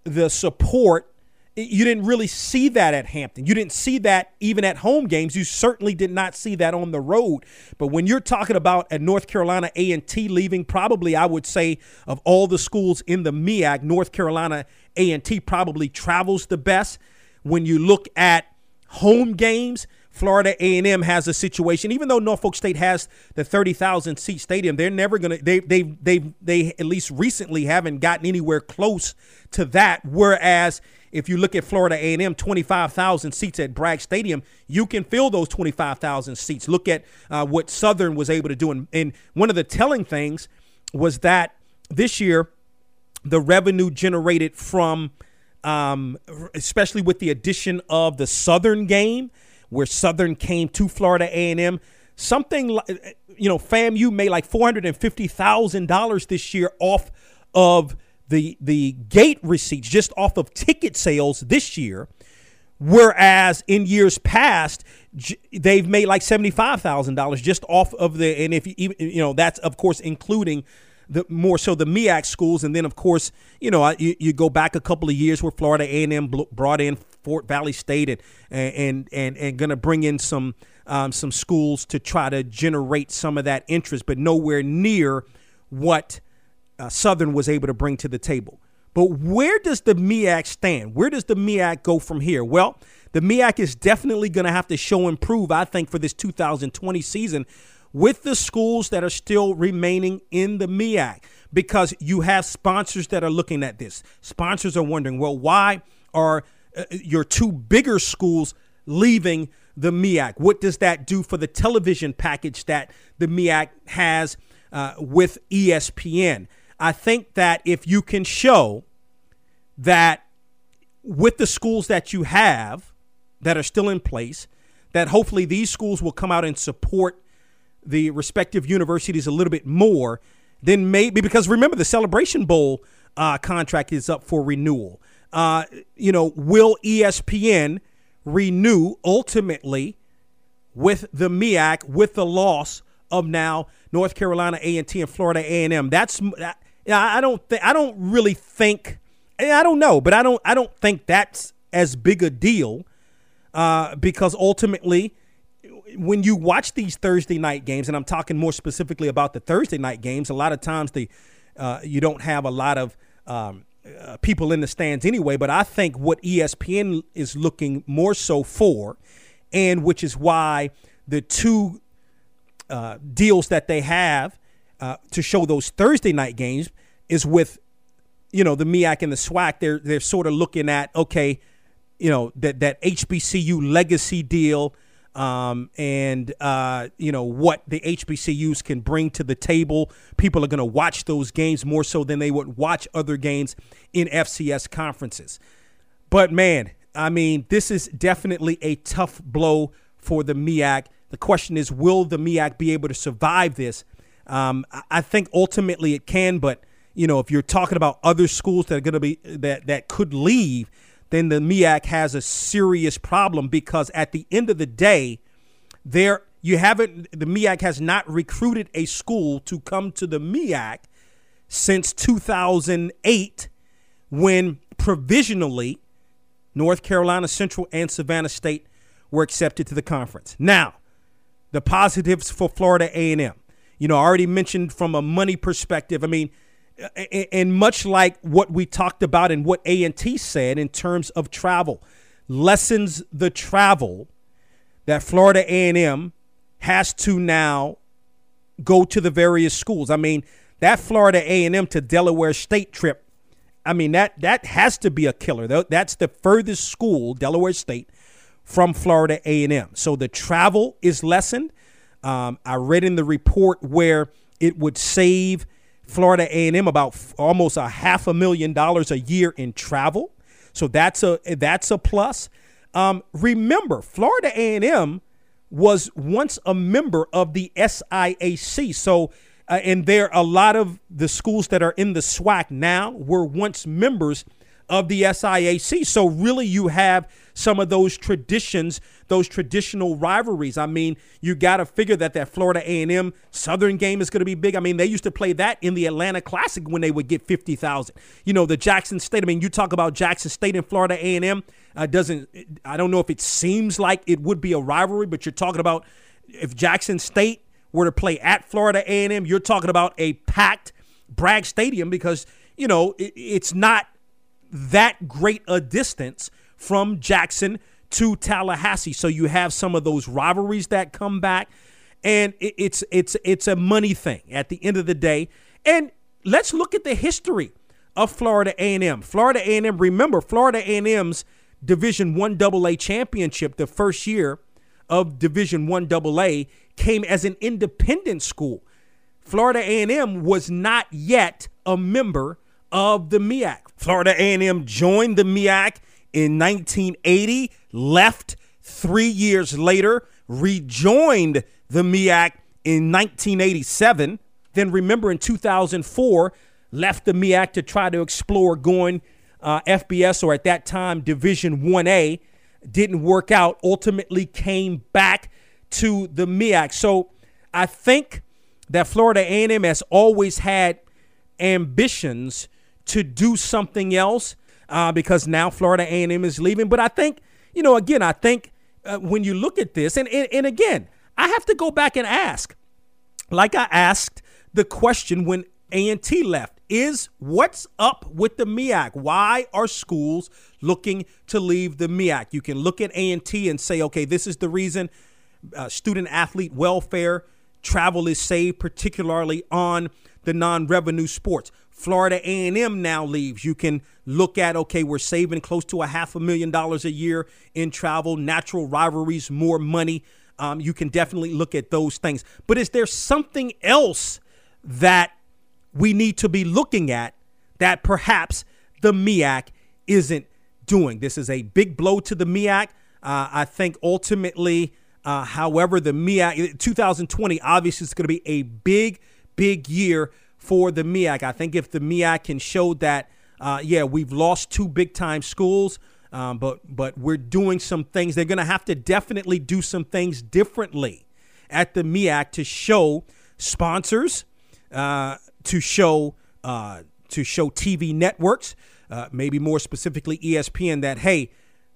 the support, you didn't really see that at Hampton. You didn't see that even at home games. You certainly did not see that on the road. But when you're talking about a North Carolina A&T leaving, probably I would say of all the schools in the MEAC, North Carolina A&T probably travels the best. When you look at home games, Florida A&M has a situation. Even though Norfolk State has the 30,000 seat stadium, they're never going to. They they they they at least recently haven't gotten anywhere close to that. Whereas if you look at Florida A&M, 25,000 seats at Bragg Stadium, you can fill those 25,000 seats. Look at uh, what Southern was able to do, and, and one of the telling things was that this year the revenue generated from um, especially with the addition of the Southern game where Southern came to Florida A&M. Something like, you know, FAMU made like $450,000 this year off of the the gate receipts, just off of ticket sales this year. Whereas in years past, they've made like seventy-five thousand dollars just off of the, and if you you know that's of course including the more so the MEAC schools, and then of course you know you, you go back a couple of years where Florida A and M brought in Fort Valley State and and and and going to bring in some um, some schools to try to generate some of that interest, but nowhere near what uh, Southern was able to bring to the table. But where does the MEAC stand? Where does the MEAC go from here? Well, the MEAC is definitely going to have to show improve, I think, for this 2020 season with the schools that are still remaining in the MEAC because you have sponsors that are looking at this. Sponsors are wondering, well, why are uh, your two bigger schools leaving the MEAC. What does that do for the television package that the MEAC has uh, with ESPN? I think that if you can show that with the schools that you have that are still in place, that hopefully these schools will come out and support the respective universities a little bit more, then maybe because remember the Celebration Bowl uh, contract is up for renewal uh, you know, will ESPN renew ultimately with the MEAC with the loss of now North Carolina A&T and Florida A&M? That's I don't think I don't really think I don't know, but I don't I don't think that's as big a deal uh, because ultimately when you watch these Thursday night games, and I'm talking more specifically about the Thursday night games, a lot of times the uh, you don't have a lot of um, uh, people in the stands anyway. But I think what ESPN is looking more so for, and which is why the two uh, deals that they have uh, to show those Thursday night games is with, you know, the MEAC and the SWAC. They're they're sort of looking at okay, you know that that HBCU legacy deal um, and uh, you know what the HBCUs can bring to the table. People are going to watch those games more so than they would watch other games in FCS conferences. But man, I mean, this is definitely a tough blow for the MEAC. The question is, will the MEAC be able to survive this? Um, I think ultimately it can, but you know, if you're talking about other schools that are going to be that that could leave, then the MEAC has a serious problem because at the end of the day, there you haven't the MEAC has not recruited a school to come to the MEAC since 2008 when provisionally North Carolina Central and Savannah State were accepted to the conference. Now, the positives for Florida A&M. You know, I already mentioned from a money perspective. I mean, and much like what we talked about and what A&T said in terms of travel, lessens the travel that Florida A&M has to now go to the various schools. I mean, that Florida A&M to Delaware State trip, I mean that that has to be a killer. That's the furthest school, Delaware State, from Florida A&M. So the travel is lessened. Um, I read in the report where it would save Florida A&M about f- almost a half a million dollars a year in travel. So that's a that's a plus. Um, remember, Florida A&M was once a member of the SIAC. So, uh, and there a lot of the schools that are in the SWAC now were once members of the SIAC. So really, you have some of those traditions, those traditional rivalries. I mean, you got to figure that that Florida A&M Southern game is going to be big. I mean, they used to play that in the Atlanta Classic when they would get 50,000. You know, the Jackson State. I mean, you talk about Jackson State and Florida A&M. Uh, doesn't I don't know if it seems like it would be a rivalry, but you're talking about if Jackson State were to play at Florida A&M, you're talking about a packed Bragg Stadium because you know it, it's not that great a distance from Jackson to Tallahassee. So you have some of those rivalries that come back, and it, it's it's it's a money thing at the end of the day. And let's look at the history of Florida A&M. Florida A&M. Remember, Florida A&M's Division One AA championship the first year of Division One AA came as an independent school. Florida A&M was not yet a member of the MEAC. Florida A&M joined the MEAC in 1980, left three years later, rejoined the MEAC in 1987. Then remember in 2004, left the MEAC to try to explore going uh, FBS or at that time Division 1A. Didn't work out. Ultimately came back to the MEAC. So I think that Florida A&M has always had ambitions to do something else uh, because now Florida A&M is leaving. But I think, you know, again, I think uh, when you look at this, and, and, and again, I have to go back and ask, like I asked the question when A&T left, is what's up with the MEAC? Why are schools looking to leave the MEAC? You can look at A&T and say, okay, this is the reason uh, student athlete welfare travel is saved, particularly on the non-revenue sports. Florida A&M now leaves. You can look at okay, we're saving close to a half a million dollars a year in travel, natural rivalries, more money. Um, you can definitely look at those things. But is there something else that we need to be looking at that perhaps the MEAC isn't doing? This is a big blow to the MEAC. Uh, I think ultimately, uh, however, the MEAC 2020 obviously is going to be a big, big year for the MEAC. I think if the MEAC can show that, uh, yeah, we've lost two big time schools, um, but but we're doing some things. They're going to have to definitely do some things differently at the MEAC to show sponsors, uh, to show uh, to show TV networks, uh, maybe more specifically ESPN, that hey,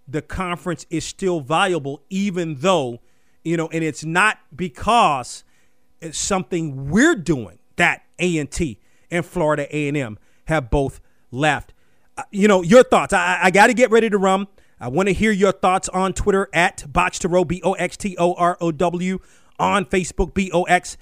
the conference is still viable, even though you know, and it's not because it's something we're doing that A&T and Florida A&M have both left. Uh, you know, your thoughts. I, I got to get ready to run. I want to hear your thoughts on Twitter at Box to Row, B O X T O R O W, on Facebook, B O X,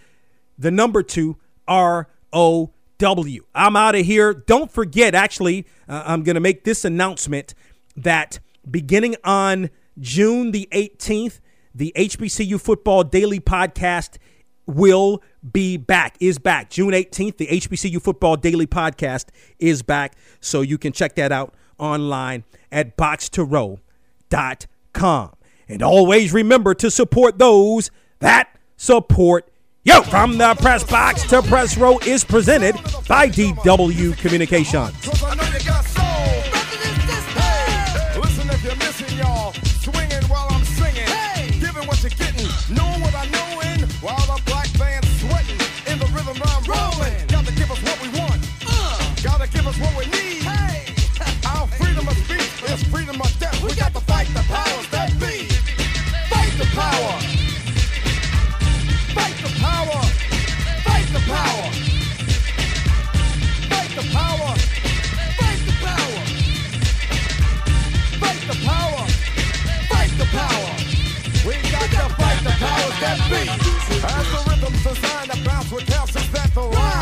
the number two, R O W. I'm out of here. Don't forget, actually, uh, I'm going to make this announcement that beginning on June the 18th, the HBCU Football Daily Podcast will be back, is back. June 18th, the HBCU Football Daily Podcast is back. So you can check that out online at boxtorow.com. And always remember to support those that support you. From the press box to press row is presented by DW Communications. We got to fight the powers that be. Fight the power. Fight the power. Fight the power. Fight the power. Fight the power. Fight the power. We got to fight the powers that be. As the rhythms designed to bounce with houses that the.